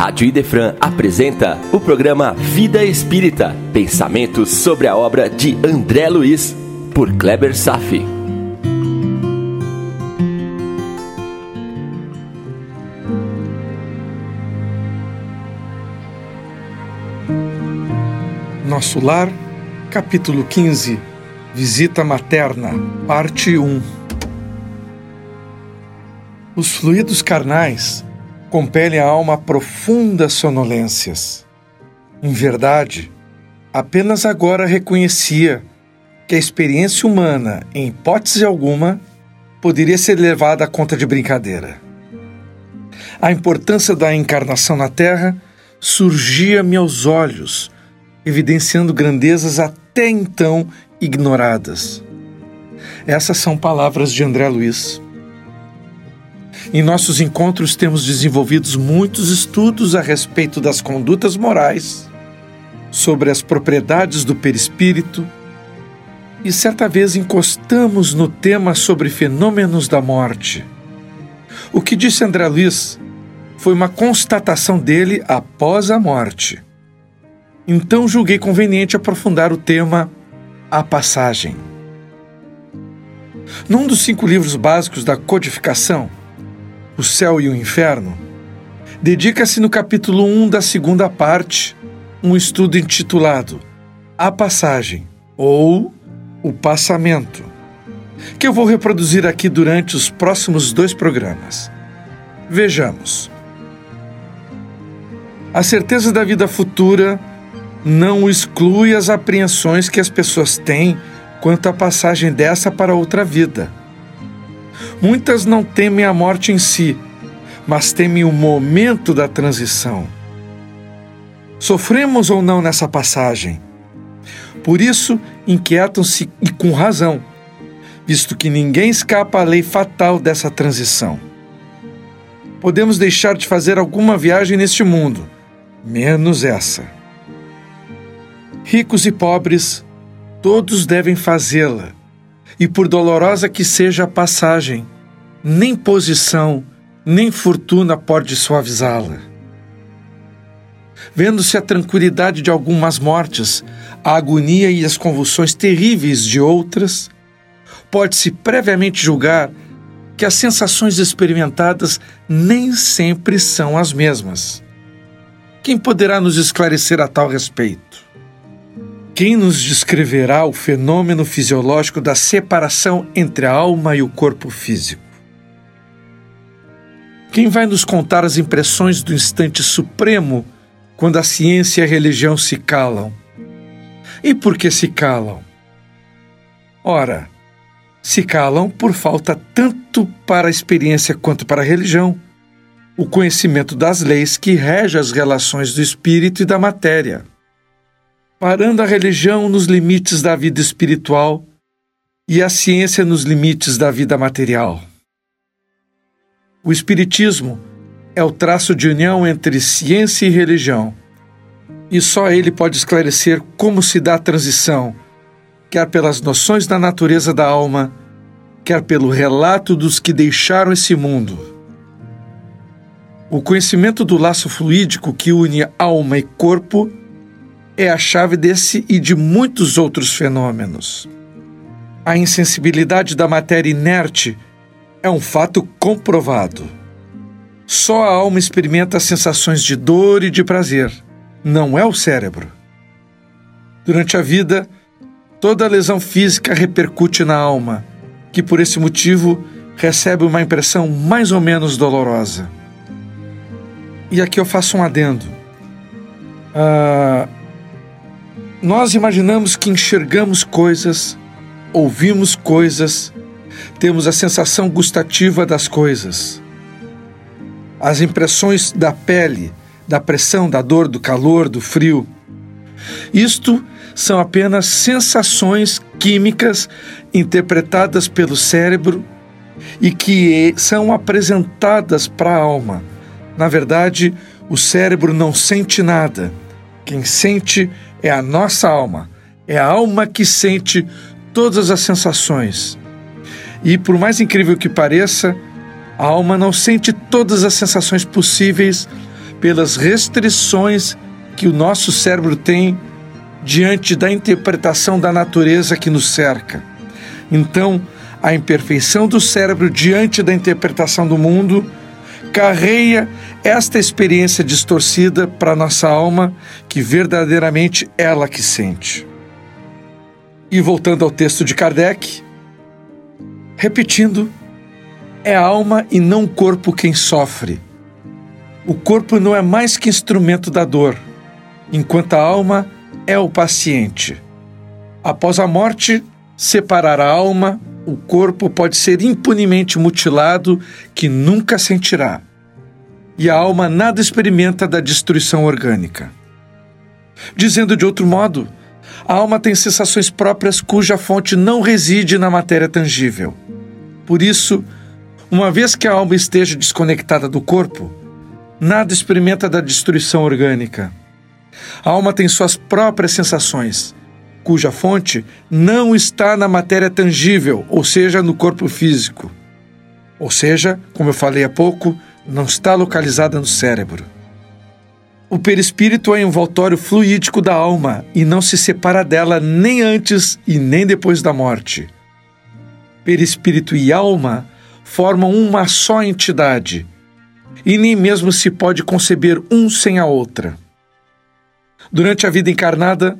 Rádio Idefran apresenta o programa Vida Espírita, pensamentos sobre a obra de André Luiz, por Kleber Safi. Nosso Lar, capítulo 15, Visita Materna, parte 1. Os fluidos carnais compelem a alma a profundas sonolências. Em verdade, apenas agora reconhecia que a experiência humana, em hipótese alguma, poderia ser levada à conta de brincadeira. A importância da encarnação na Terra surgia-me aos olhos, evidenciando grandezas até então ignoradas. Essas são palavras de André Luiz. Em nossos encontros temos desenvolvido muitos estudos a respeito das condutas morais, sobre as propriedades do perispírito, e certa vez encostamos no tema sobre fenômenos da morte. O que disse André Luiz foi uma constatação dele após a morte. Então julguei conveniente aprofundar o tema A Passagem. Num dos cinco livros básicos da codificação, o Céu e o Inferno, dedica-se no capítulo 1 da segunda parte um estudo intitulado A Passagem ou O Passamento, que eu vou reproduzir aqui durante os próximos dois programas. Vejamos. A certeza da vida futura não exclui as apreensões que as pessoas têm quanto à passagem dessa para outra vida Muitas não temem a morte em si, mas temem o momento da transição. Sofremos ou não nessa passagem. Por isso, inquietam-se e com razão, visto que ninguém escapa à lei fatal dessa transição. Podemos deixar de fazer alguma viagem neste mundo, menos essa. Ricos e pobres, todos devem fazê-la e por dolorosa que seja a passagem, nem posição, nem fortuna pode suavizá-la. Vendo-se a tranquilidade de algumas mortes, a agonia e as convulsões terríveis de outras, pode-se previamente julgar que as sensações experimentadas nem sempre são as mesmas. Quem poderá nos esclarecer a tal respeito? Quem nos descreverá o fenômeno fisiológico da separação entre a alma e o corpo físico? Quem vai nos contar as impressões do instante supremo quando a ciência e a religião se calam? E por que se calam? Ora, se calam por falta tanto para a experiência quanto para a religião, o conhecimento das leis que regem as relações do espírito e da matéria parando a religião nos limites da vida espiritual e a ciência nos limites da vida material. O Espiritismo é o traço de união entre ciência e religião, e só ele pode esclarecer como se dá a transição, quer pelas noções da natureza da alma, quer pelo relato dos que deixaram esse mundo. O conhecimento do laço fluídico que une alma e corpo é a chave desse e de muitos outros fenômenos. A insensibilidade da matéria inerte é um fato comprovado. Só a alma experimenta sensações de dor e de prazer, não é o cérebro. Durante a vida, toda lesão física repercute na alma, que por esse motivo recebe uma impressão mais ou menos dolorosa. E aqui eu faço um adendo. Ah, nós imaginamos que enxergamos coisas, ouvimos coisas, temos a sensação gustativa das coisas. As impressões da pele, da pressão, da dor, do calor, do frio. Isto são apenas sensações químicas interpretadas pelo cérebro e que são apresentadas para a alma. Na verdade, o cérebro não sente nada. Quem sente a nossa alma, é a alma que sente todas as sensações. E por mais incrível que pareça, a alma não sente todas as sensações possíveis pelas restrições que o nosso cérebro tem diante da interpretação da natureza que nos cerca. Então, a imperfeição do cérebro diante da interpretação do mundo carreia esta experiência distorcida para nossa alma, que verdadeiramente ela que sente. E voltando ao texto de Kardec, repetindo, é a alma e não o corpo quem sofre. O corpo não é mais que instrumento da dor, enquanto a alma é o paciente. Após a morte, separar a alma, o corpo pode ser impunemente mutilado, que nunca sentirá. E a alma nada experimenta da destruição orgânica. Dizendo de outro modo, a alma tem sensações próprias cuja fonte não reside na matéria tangível. Por isso, uma vez que a alma esteja desconectada do corpo, nada experimenta da destruição orgânica. A alma tem suas próprias sensações, cuja fonte não está na matéria tangível, ou seja, no corpo físico. Ou seja, como eu falei há pouco, não está localizada no cérebro. O perispírito é envoltório fluídico da alma e não se separa dela nem antes e nem depois da morte. Perispírito e alma formam uma só entidade, e nem mesmo se pode conceber um sem a outra. Durante a vida encarnada,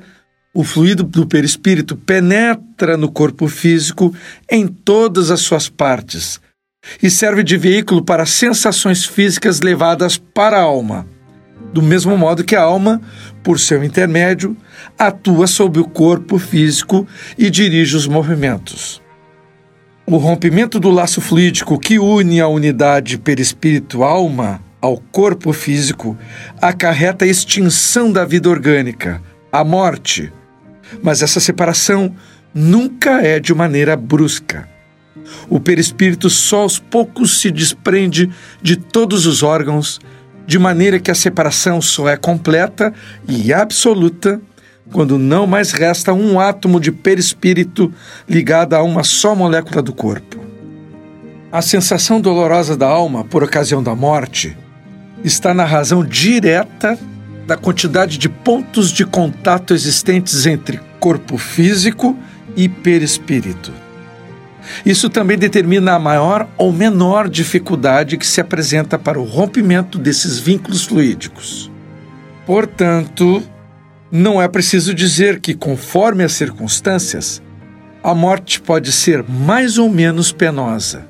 o fluido do perispírito penetra no corpo físico em todas as suas partes e serve de veículo para sensações físicas levadas para a alma. Do mesmo modo que a alma, por seu intermédio, atua sobre o corpo físico e dirige os movimentos. O rompimento do laço fluídico que une a unidade perispírito-alma ao corpo físico acarreta a extinção da vida orgânica, a morte. Mas essa separação nunca é de maneira brusca. O perispírito só aos poucos se desprende de todos os órgãos, de maneira que a separação só é completa e absoluta quando não mais resta um átomo de perispírito ligado a uma só molécula do corpo. A sensação dolorosa da alma por ocasião da morte está na razão direta da quantidade de pontos de contato existentes entre corpo físico e perispírito. Isso também determina a maior ou menor dificuldade que se apresenta para o rompimento desses vínculos fluídicos. Portanto, não é preciso dizer que, conforme as circunstâncias, a morte pode ser mais ou menos penosa.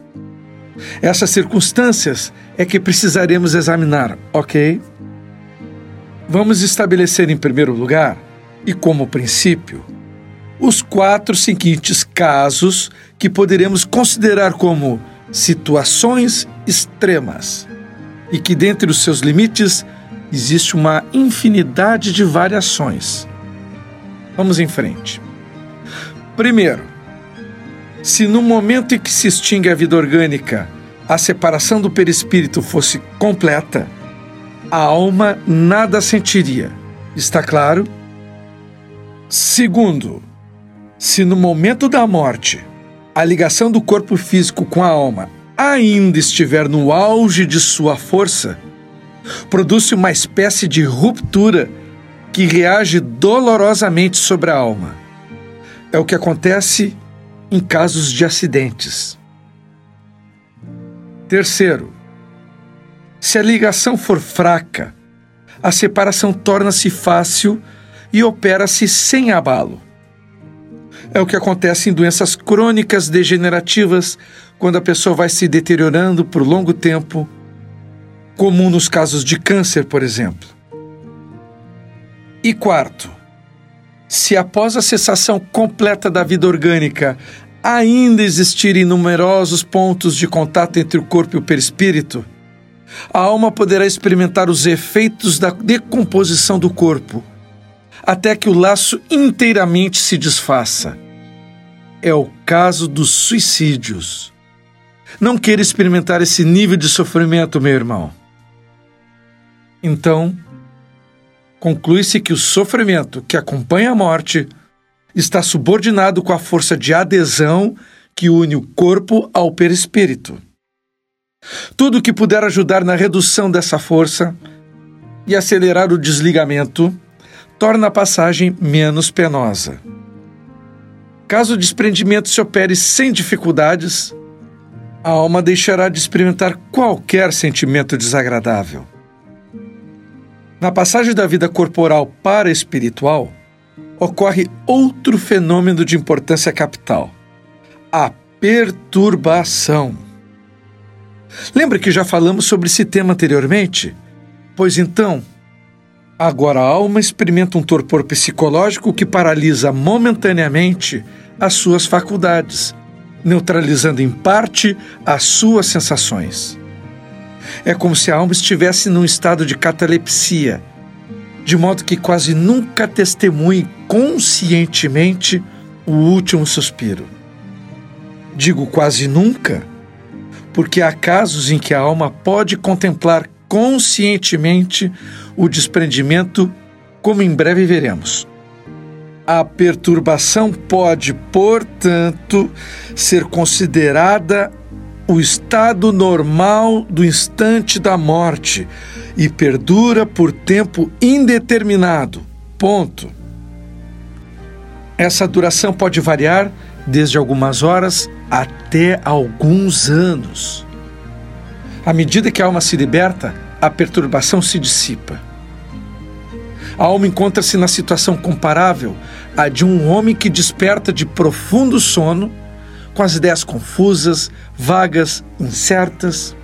Essas circunstâncias é que precisaremos examinar, ok? Vamos estabelecer em primeiro lugar, e como princípio, os quatro seguintes casos que poderemos considerar como situações extremas e que, dentre os seus limites, existe uma infinidade de variações. Vamos em frente. Primeiro, se no momento em que se extingue a vida orgânica, a separação do perispírito fosse completa, a alma nada sentiria. Está claro? Segundo, se no momento da morte a ligação do corpo físico com a alma ainda estiver no auge de sua força, produz uma espécie de ruptura que reage dolorosamente sobre a alma. É o que acontece em casos de acidentes. Terceiro, se a ligação for fraca, a separação torna-se fácil e opera-se sem abalo. É o que acontece em doenças crônicas degenerativas, quando a pessoa vai se deteriorando por longo tempo comum nos casos de câncer, por exemplo. E quarto, se após a cessação completa da vida orgânica ainda existirem numerosos pontos de contato entre o corpo e o perispírito, a alma poderá experimentar os efeitos da decomposição do corpo, até que o laço inteiramente se desfaça. É o caso dos suicídios. Não queira experimentar esse nível de sofrimento, meu irmão. Então, conclui-se que o sofrimento que acompanha a morte está subordinado com a força de adesão que une o corpo ao perispírito. Tudo que puder ajudar na redução dessa força e acelerar o desligamento torna a passagem menos penosa. Caso o desprendimento se opere sem dificuldades, a alma deixará de experimentar qualquer sentimento desagradável. Na passagem da vida corporal para a espiritual, ocorre outro fenômeno de importância capital: a perturbação. Lembra que já falamos sobre esse tema anteriormente? Pois então, agora a alma experimenta um torpor psicológico que paralisa momentaneamente as suas faculdades, neutralizando em parte as suas sensações. É como se a alma estivesse num estado de catalepsia, de modo que quase nunca testemunhe conscientemente o último suspiro. Digo quase nunca, porque há casos em que a alma pode contemplar conscientemente o desprendimento, como em breve veremos. A perturbação pode, portanto, ser considerada o estado normal do instante da morte e perdura por tempo indeterminado. Ponto. Essa duração pode variar desde algumas horas até alguns anos. À medida que a alma se liberta, a perturbação se dissipa. A alma encontra-se na situação comparável à de um homem que desperta de profundo sono, com as ideias confusas, vagas, incertas.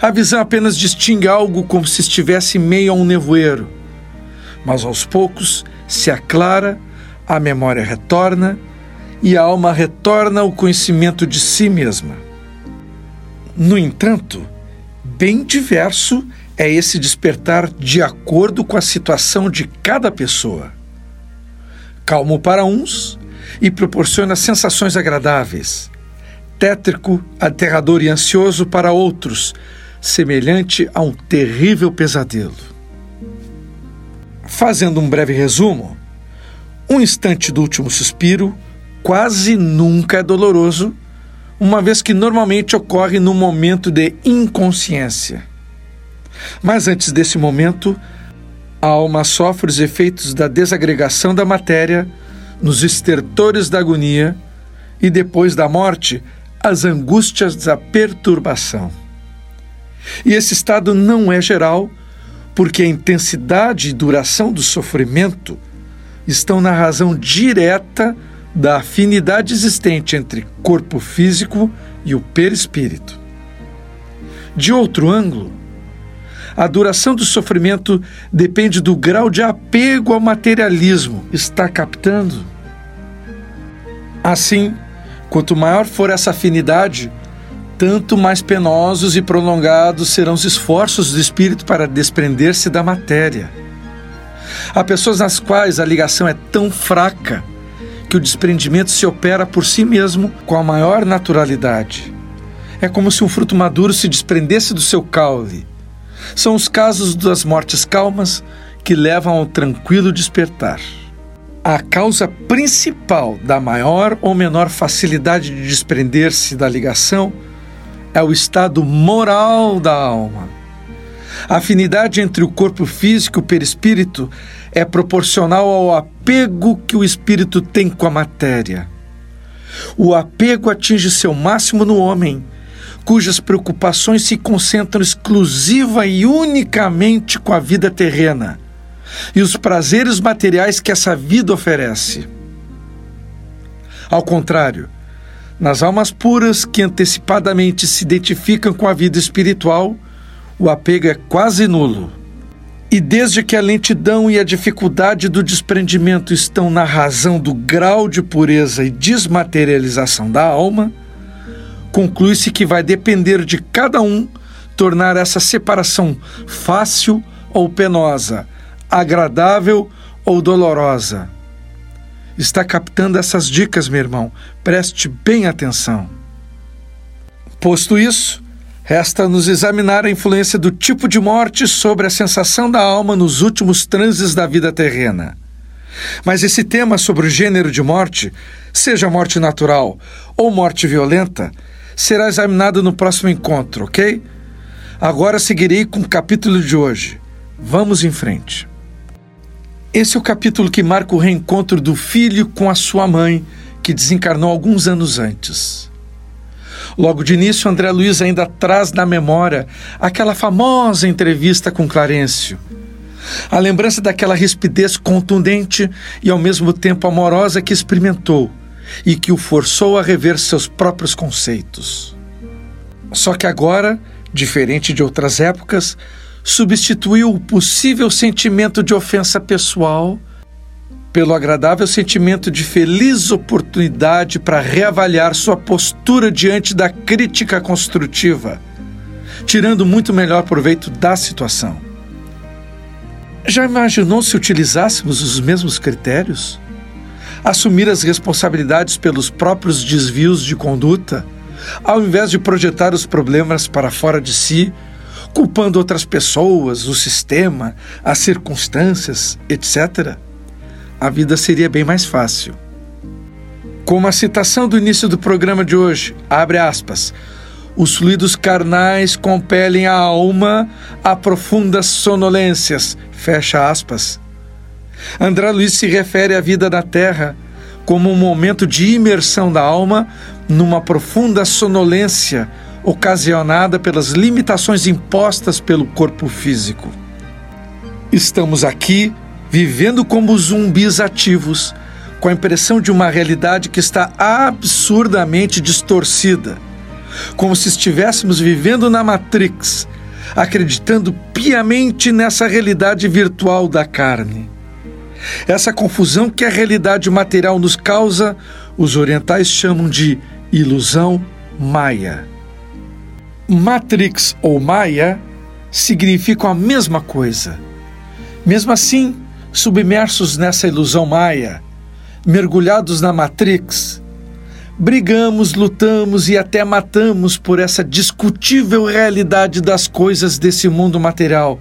A visão apenas distingue algo como se estivesse meio a um nevoeiro, mas aos poucos se aclara, a memória retorna e a alma retorna ao conhecimento de si mesma. No entanto, bem diverso é esse despertar de acordo com a situação de cada pessoa. Calmo para uns e proporciona sensações agradáveis. Tétrico, aterrador e ansioso para outros, semelhante a um terrível pesadelo. Fazendo um breve resumo, um instante do último suspiro quase nunca é doloroso, uma vez que normalmente ocorre no momento de inconsciência. Mas antes desse momento, a alma sofre os efeitos da desagregação da matéria nos estertores da agonia e depois da morte, as angústias da perturbação. E esse estado não é geral, porque a intensidade e duração do sofrimento estão na razão direta da afinidade existente entre corpo físico e o perispírito. De outro ângulo, a duração do sofrimento depende do grau de apego ao materialismo. Está captando? Assim, quanto maior for essa afinidade, tanto mais penosos e prolongados serão os esforços do espírito para desprender-se da matéria. Há pessoas nas quais a ligação é tão fraca que o desprendimento se opera por si mesmo com a maior naturalidade. É como se um fruto maduro se desprendesse do seu caule. São os casos das mortes calmas que levam ao tranquilo despertar. A causa principal da maior ou menor facilidade de desprender-se da ligação é o estado moral da alma. A afinidade entre o corpo físico e o perispírito é proporcional ao apego que o espírito tem com a matéria. O apego atinge seu máximo no homem, cujas preocupações se concentram exclusiva e unicamente com a vida terrena e os prazeres materiais que essa vida oferece. Ao contrário, nas almas puras que antecipadamente se identificam com a vida espiritual, o apego é quase nulo. E desde que a lentidão e a dificuldade do desprendimento estão na razão do grau de pureza e desmaterialização da alma, conclui-se que vai depender de cada um tornar essa separação fácil ou penosa, agradável ou dolorosa. Está captando essas dicas, meu irmão? Preste bem atenção. Posto isso, Resta-nos examinar a influência do tipo de morte sobre a sensação da alma nos últimos transes da vida terrena. Mas esse tema sobre o gênero de morte, seja morte natural ou morte violenta, será examinado no próximo encontro, ok? Agora seguirei com o capítulo de hoje: Vamos em frente. Esse é o capítulo que marca o reencontro do filho com a sua mãe, que desencarnou alguns anos antes. Logo de início, André Luiz ainda traz na memória aquela famosa entrevista com Clarencio. A lembrança daquela rispidez contundente e ao mesmo tempo amorosa que experimentou e que o forçou a rever seus próprios conceitos. Só que agora, diferente de outras épocas, substituiu o possível sentimento de ofensa pessoal pelo agradável sentimento de feliz oportunidade para reavaliar sua postura diante da crítica construtiva, tirando muito melhor proveito da situação. Já imaginou se utilizássemos os mesmos critérios? Assumir as responsabilidades pelos próprios desvios de conduta, ao invés de projetar os problemas para fora de si, culpando outras pessoas, o sistema, as circunstâncias, etc a vida seria bem mais fácil. Como a citação do início do programa de hoje, abre aspas, os fluidos carnais compelem a alma a profundas sonolências, fecha aspas. André Luiz se refere à vida da Terra como um momento de imersão da alma numa profunda sonolência ocasionada pelas limitações impostas pelo corpo físico. Estamos aqui vivendo como zumbis ativos, com a impressão de uma realidade que está absurdamente distorcida, como se estivéssemos vivendo na Matrix, acreditando piamente nessa realidade virtual da carne. Essa confusão que a realidade material nos causa, os orientais chamam de ilusão maia. Matrix ou Maia significam a mesma coisa. Mesmo assim, submersos nessa ilusão maia, mergulhados na Matrix, brigamos, lutamos e até matamos por essa discutível realidade das coisas desse mundo material,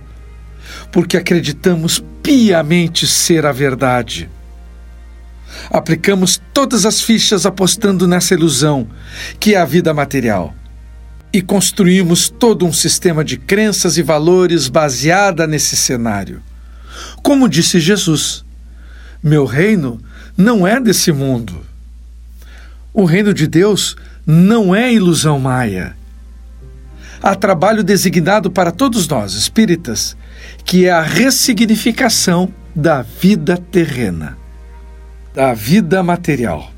porque acreditamos piamente ser a verdade. Aplicamos todas as fichas apostando nessa ilusão, que é a vida material. E construímos todo um sistema de crenças e valores baseada nesse cenário. Como disse Jesus, meu reino não é desse mundo. O reino de Deus não é ilusão maia. Há trabalho designado para todos nós, espíritas, que é a ressignificação da vida terrena, da vida material.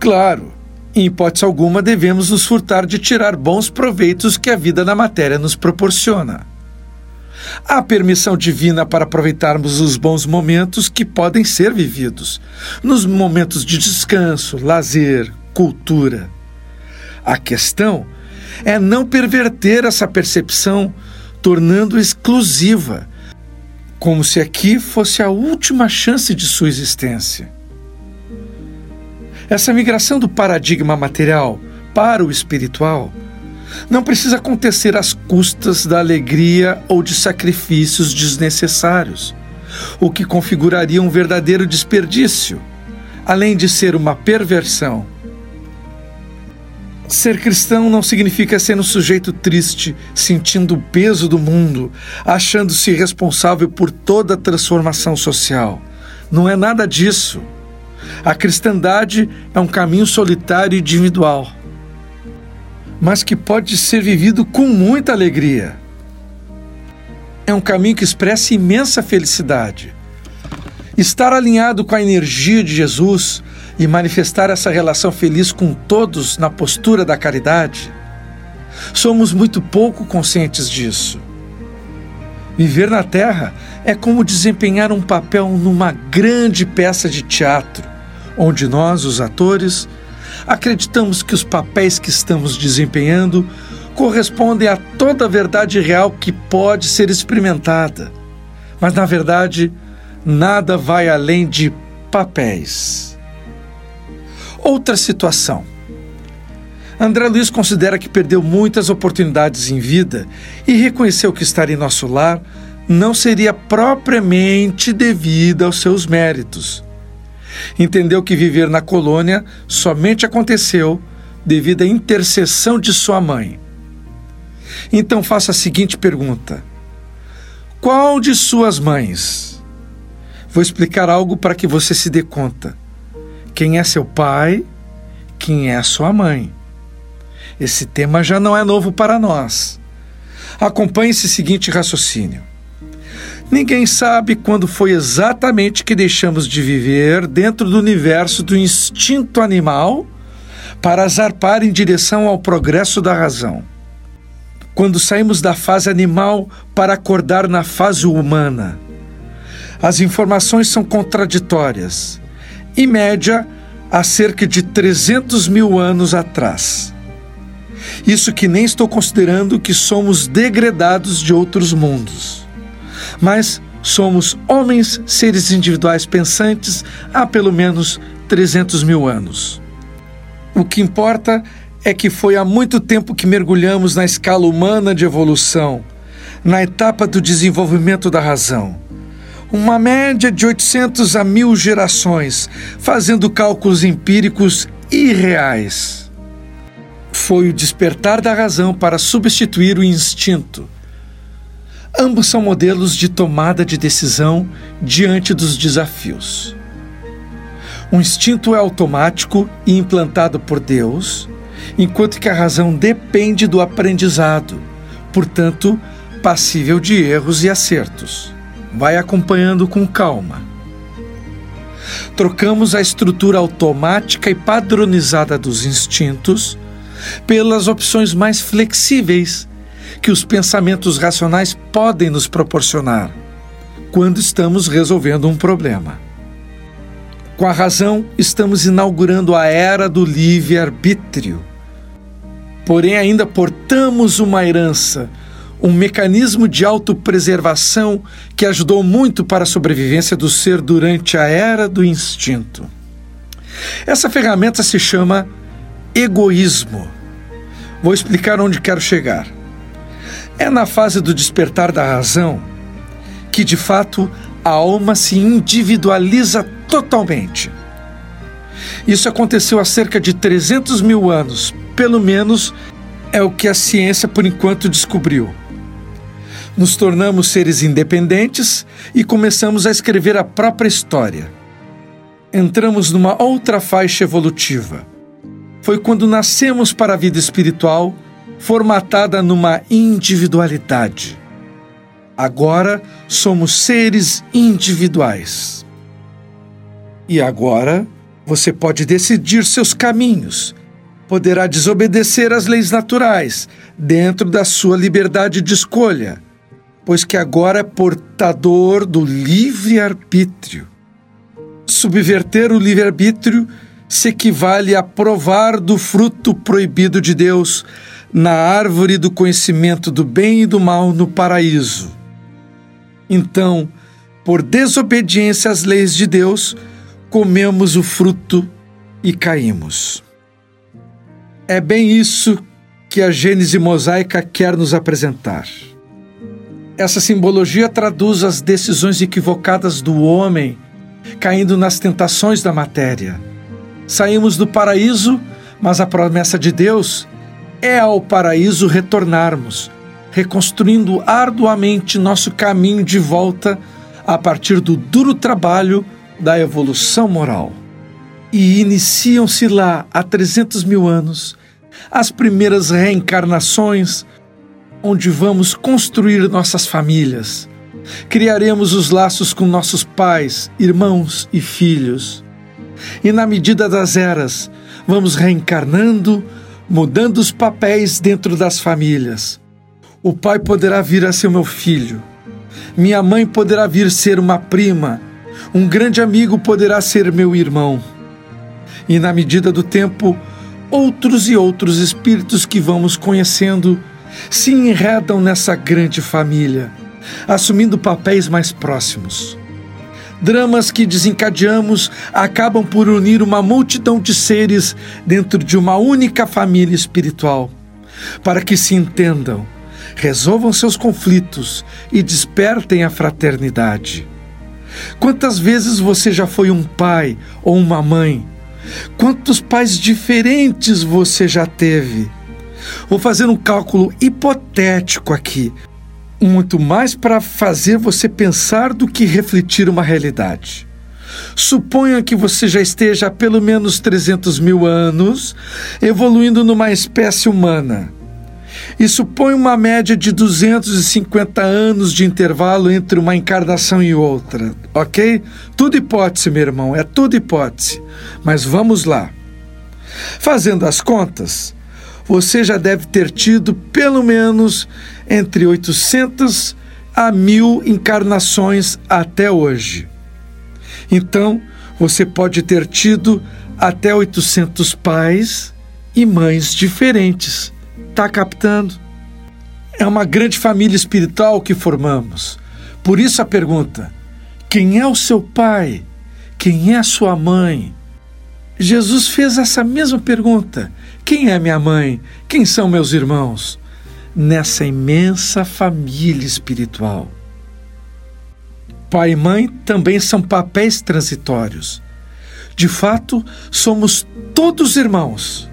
Claro, em hipótese alguma devemos nos furtar de tirar bons proveitos que a vida na matéria nos proporciona. Há permissão divina para aproveitarmos os bons momentos que podem ser vividos, nos momentos de descanso, lazer, cultura. A questão é não perverter essa percepção, tornando exclusiva, como se aqui fosse a última chance de sua existência. Essa migração do paradigma material para o espiritual não precisa acontecer às custas da alegria ou de sacrifícios desnecessários, o que configuraria um verdadeiro desperdício, além de ser uma perversão. Ser cristão não significa ser um sujeito triste, sentindo o peso do mundo, achando-se responsável por toda a transformação social. Não é nada disso. A cristandade é um caminho solitário e individual mas que pode ser vivido com muita alegria. É um caminho que expressa imensa felicidade. Estar alinhado com a energia de Jesus e manifestar essa relação feliz com todos na postura da caridade. Somos muito pouco conscientes disso. Viver na Terra é como desempenhar um papel numa grande peça de teatro, onde nós, os atores, acreditamos que os papéis que estamos desempenhando correspondem a toda a verdade real que pode ser experimentada. Mas, na verdade, nada vai além de papéis. Outra situação. André Luiz considera que perdeu muitas oportunidades em vida e reconheceu que estar em nosso lar não seria propriamente devido aos seus méritos, entendeu que viver na colônia somente aconteceu devido à intercessão de sua mãe. Então faça a seguinte pergunta: qual de suas mães? Vou explicar algo para que você se dê conta. Quem é seu pai? Quem é sua mãe? Esse tema já não é novo para nós. Acompanhe esse seguinte raciocínio. Ninguém sabe quando foi exatamente que deixamos de viver dentro do universo do instinto animal para zarpar em direção ao progresso da razão. Quando saímos da fase animal para acordar na fase humana. As informações são contraditórias. Em média, há cerca de 300 mil anos atrás. Isso que nem estou considerando que somos degredados de outros mundos. Mas somos homens, seres individuais pensantes há pelo menos 300 mil anos. O que importa é que foi há muito tempo que mergulhamos na escala humana de evolução, na etapa do desenvolvimento da razão. Uma média de 800 a mil gerações, fazendo cálculos empíricos irreais foi o despertar da razão para substituir o instinto. Ambos são modelos de tomada de decisão diante dos desafios. O instinto é automático e implantado por Deus, enquanto que a razão depende do aprendizado, portanto, passível de erros e acertos. Vai acompanhando com calma. Trocamos a estrutura automática e padronizada dos instintos pelas opções mais flexíveis que os pensamentos racionais podem nos proporcionar quando estamos resolvendo um problema. Com a razão, estamos inaugurando a era do livre-arbítrio. Porém, ainda portamos uma herança, um mecanismo de autopreservação que ajudou muito para a sobrevivência do ser durante a era do instinto. Essa ferramenta se chama egoísmo. Vou explicar onde quero chegar. É na fase do despertar da razão que, de fato, a alma se individualiza totalmente. Isso aconteceu há cerca de 300 mil anos, pelo menos é o que a ciência por enquanto descobriu. Nos tornamos seres independentes e começamos a escrever a própria história. Entramos numa outra faixa evolutiva foi quando nascemos para a vida espiritual, formatada numa individualidade. Agora somos seres individuais. E agora você pode decidir seus caminhos. Poderá desobedecer às leis naturais, dentro da sua liberdade de escolha, pois que agora é portador do livre-arbítrio. Subverter o livre-arbítrio se equivale a provar do fruto proibido de Deus na árvore do conhecimento do bem e do mal no paraíso. Então, por desobediência às leis de Deus, comemos o fruto e caímos. É bem isso que a Gênese mosaica quer nos apresentar. Essa simbologia traduz as decisões equivocadas do homem caindo nas tentações da matéria Saímos do paraíso, mas a promessa de Deus é ao paraíso retornarmos, reconstruindo arduamente nosso caminho de volta a partir do duro trabalho da evolução moral. E iniciam-se lá, há 300 mil anos, as primeiras reencarnações, onde vamos construir nossas famílias. Criaremos os laços com nossos pais, irmãos e filhos e na medida das eras, vamos reencarnando, mudando os papéis dentro das famílias. O pai poderá vir a ser meu filho, minha mãe poderá vir ser uma prima, um grande amigo poderá ser meu irmão. E na medida do tempo, outros e outros espíritos que vamos conhecendo se enredam nessa grande família, assumindo papéis mais próximos. Dramas que desencadeamos acabam por unir uma multidão de seres dentro de uma única família espiritual, para que se entendam, resolvam seus conflitos e despertem a fraternidade. Quantas vezes você já foi um pai ou uma mãe? Quantos pais diferentes você já teve? Vou fazer um cálculo hipotético aqui. Muito mais para fazer você pensar do que refletir uma realidade. Suponha que você já esteja há pelo menos 300 mil anos evoluindo numa espécie humana. E supõe uma média de 250 anos de intervalo entre uma encarnação e outra, ok? Tudo hipótese, meu irmão, é tudo hipótese. Mas vamos lá. Fazendo as contas, você já deve ter tido pelo menos entre 800 a mil encarnações até hoje. Então, você pode ter tido até 800 pais e mães diferentes. Tá captando? É uma grande família espiritual que formamos. Por isso a pergunta: quem é o seu pai? Quem é a sua mãe? Jesus fez essa mesma pergunta: quem é minha mãe? Quem são meus irmãos? Nessa imensa família espiritual. Pai e mãe também são papéis transitórios. De fato, somos todos irmãos.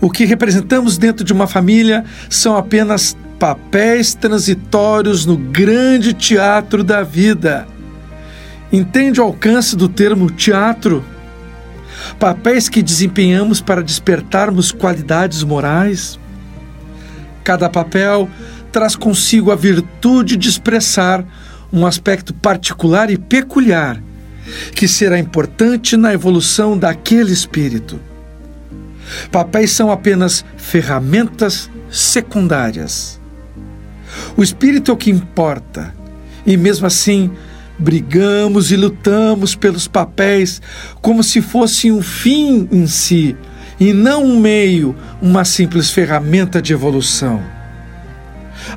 O que representamos dentro de uma família são apenas papéis transitórios no grande teatro da vida. Entende o alcance do termo teatro? Papéis que desempenhamos para despertarmos qualidades morais. Cada papel traz consigo a virtude de expressar um aspecto particular e peculiar que será importante na evolução daquele espírito. Papéis são apenas ferramentas secundárias. O espírito é o que importa, e mesmo assim brigamos e lutamos pelos papéis como se fosse um fim em si e não um meio, uma simples ferramenta de evolução.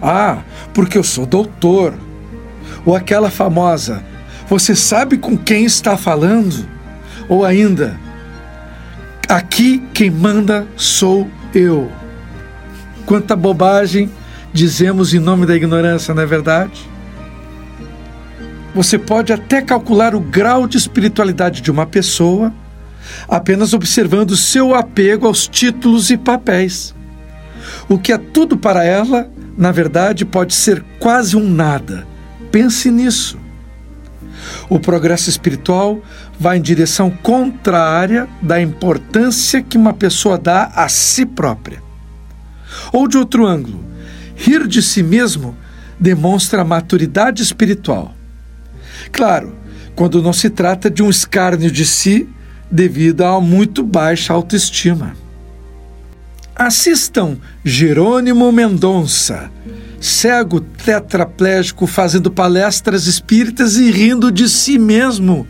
Ah, porque eu sou doutor ou aquela famosa: Você sabe com quem está falando? Ou ainda: Aqui quem manda sou eu. Quanta bobagem dizemos em nome da ignorância, não é verdade? Você pode até calcular o grau de espiritualidade de uma pessoa apenas observando seu apego aos títulos e papéis. O que é tudo para ela, na verdade, pode ser quase um nada Pense nisso. O progresso espiritual vai em direção contrária da importância que uma pessoa dá a si própria. Ou de outro ângulo, rir de si mesmo demonstra maturidade espiritual. Claro, quando não se trata de um escárnio de si devido a muito baixa autoestima. Assistam Jerônimo Mendonça cego tetraplégico fazendo palestras espíritas e rindo de si mesmo.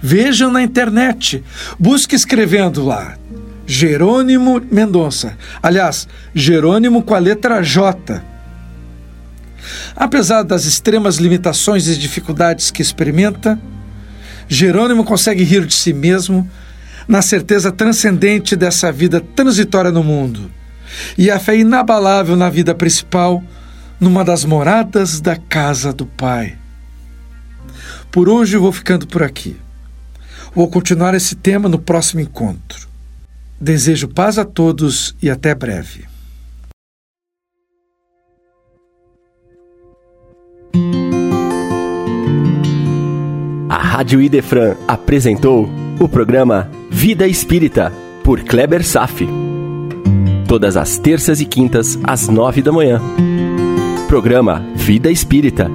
Vejam na internet, busque escrevendo lá. Jerônimo Mendonça. Aliás, Jerônimo com a letra J. Apesar das extremas limitações e dificuldades que experimenta, Jerônimo consegue rir de si mesmo na certeza transcendente dessa vida transitória no mundo e a fé inabalável na vida principal numa das moradas da casa do Pai. Por hoje eu vou ficando por aqui. Vou continuar esse tema no próximo encontro. Desejo paz a todos e até breve. A Rádio Idefran apresentou o programa Vida Espírita, por Kleber Safi. Todas as terças e quintas, às nove da manhã. Programa Vida Espírita.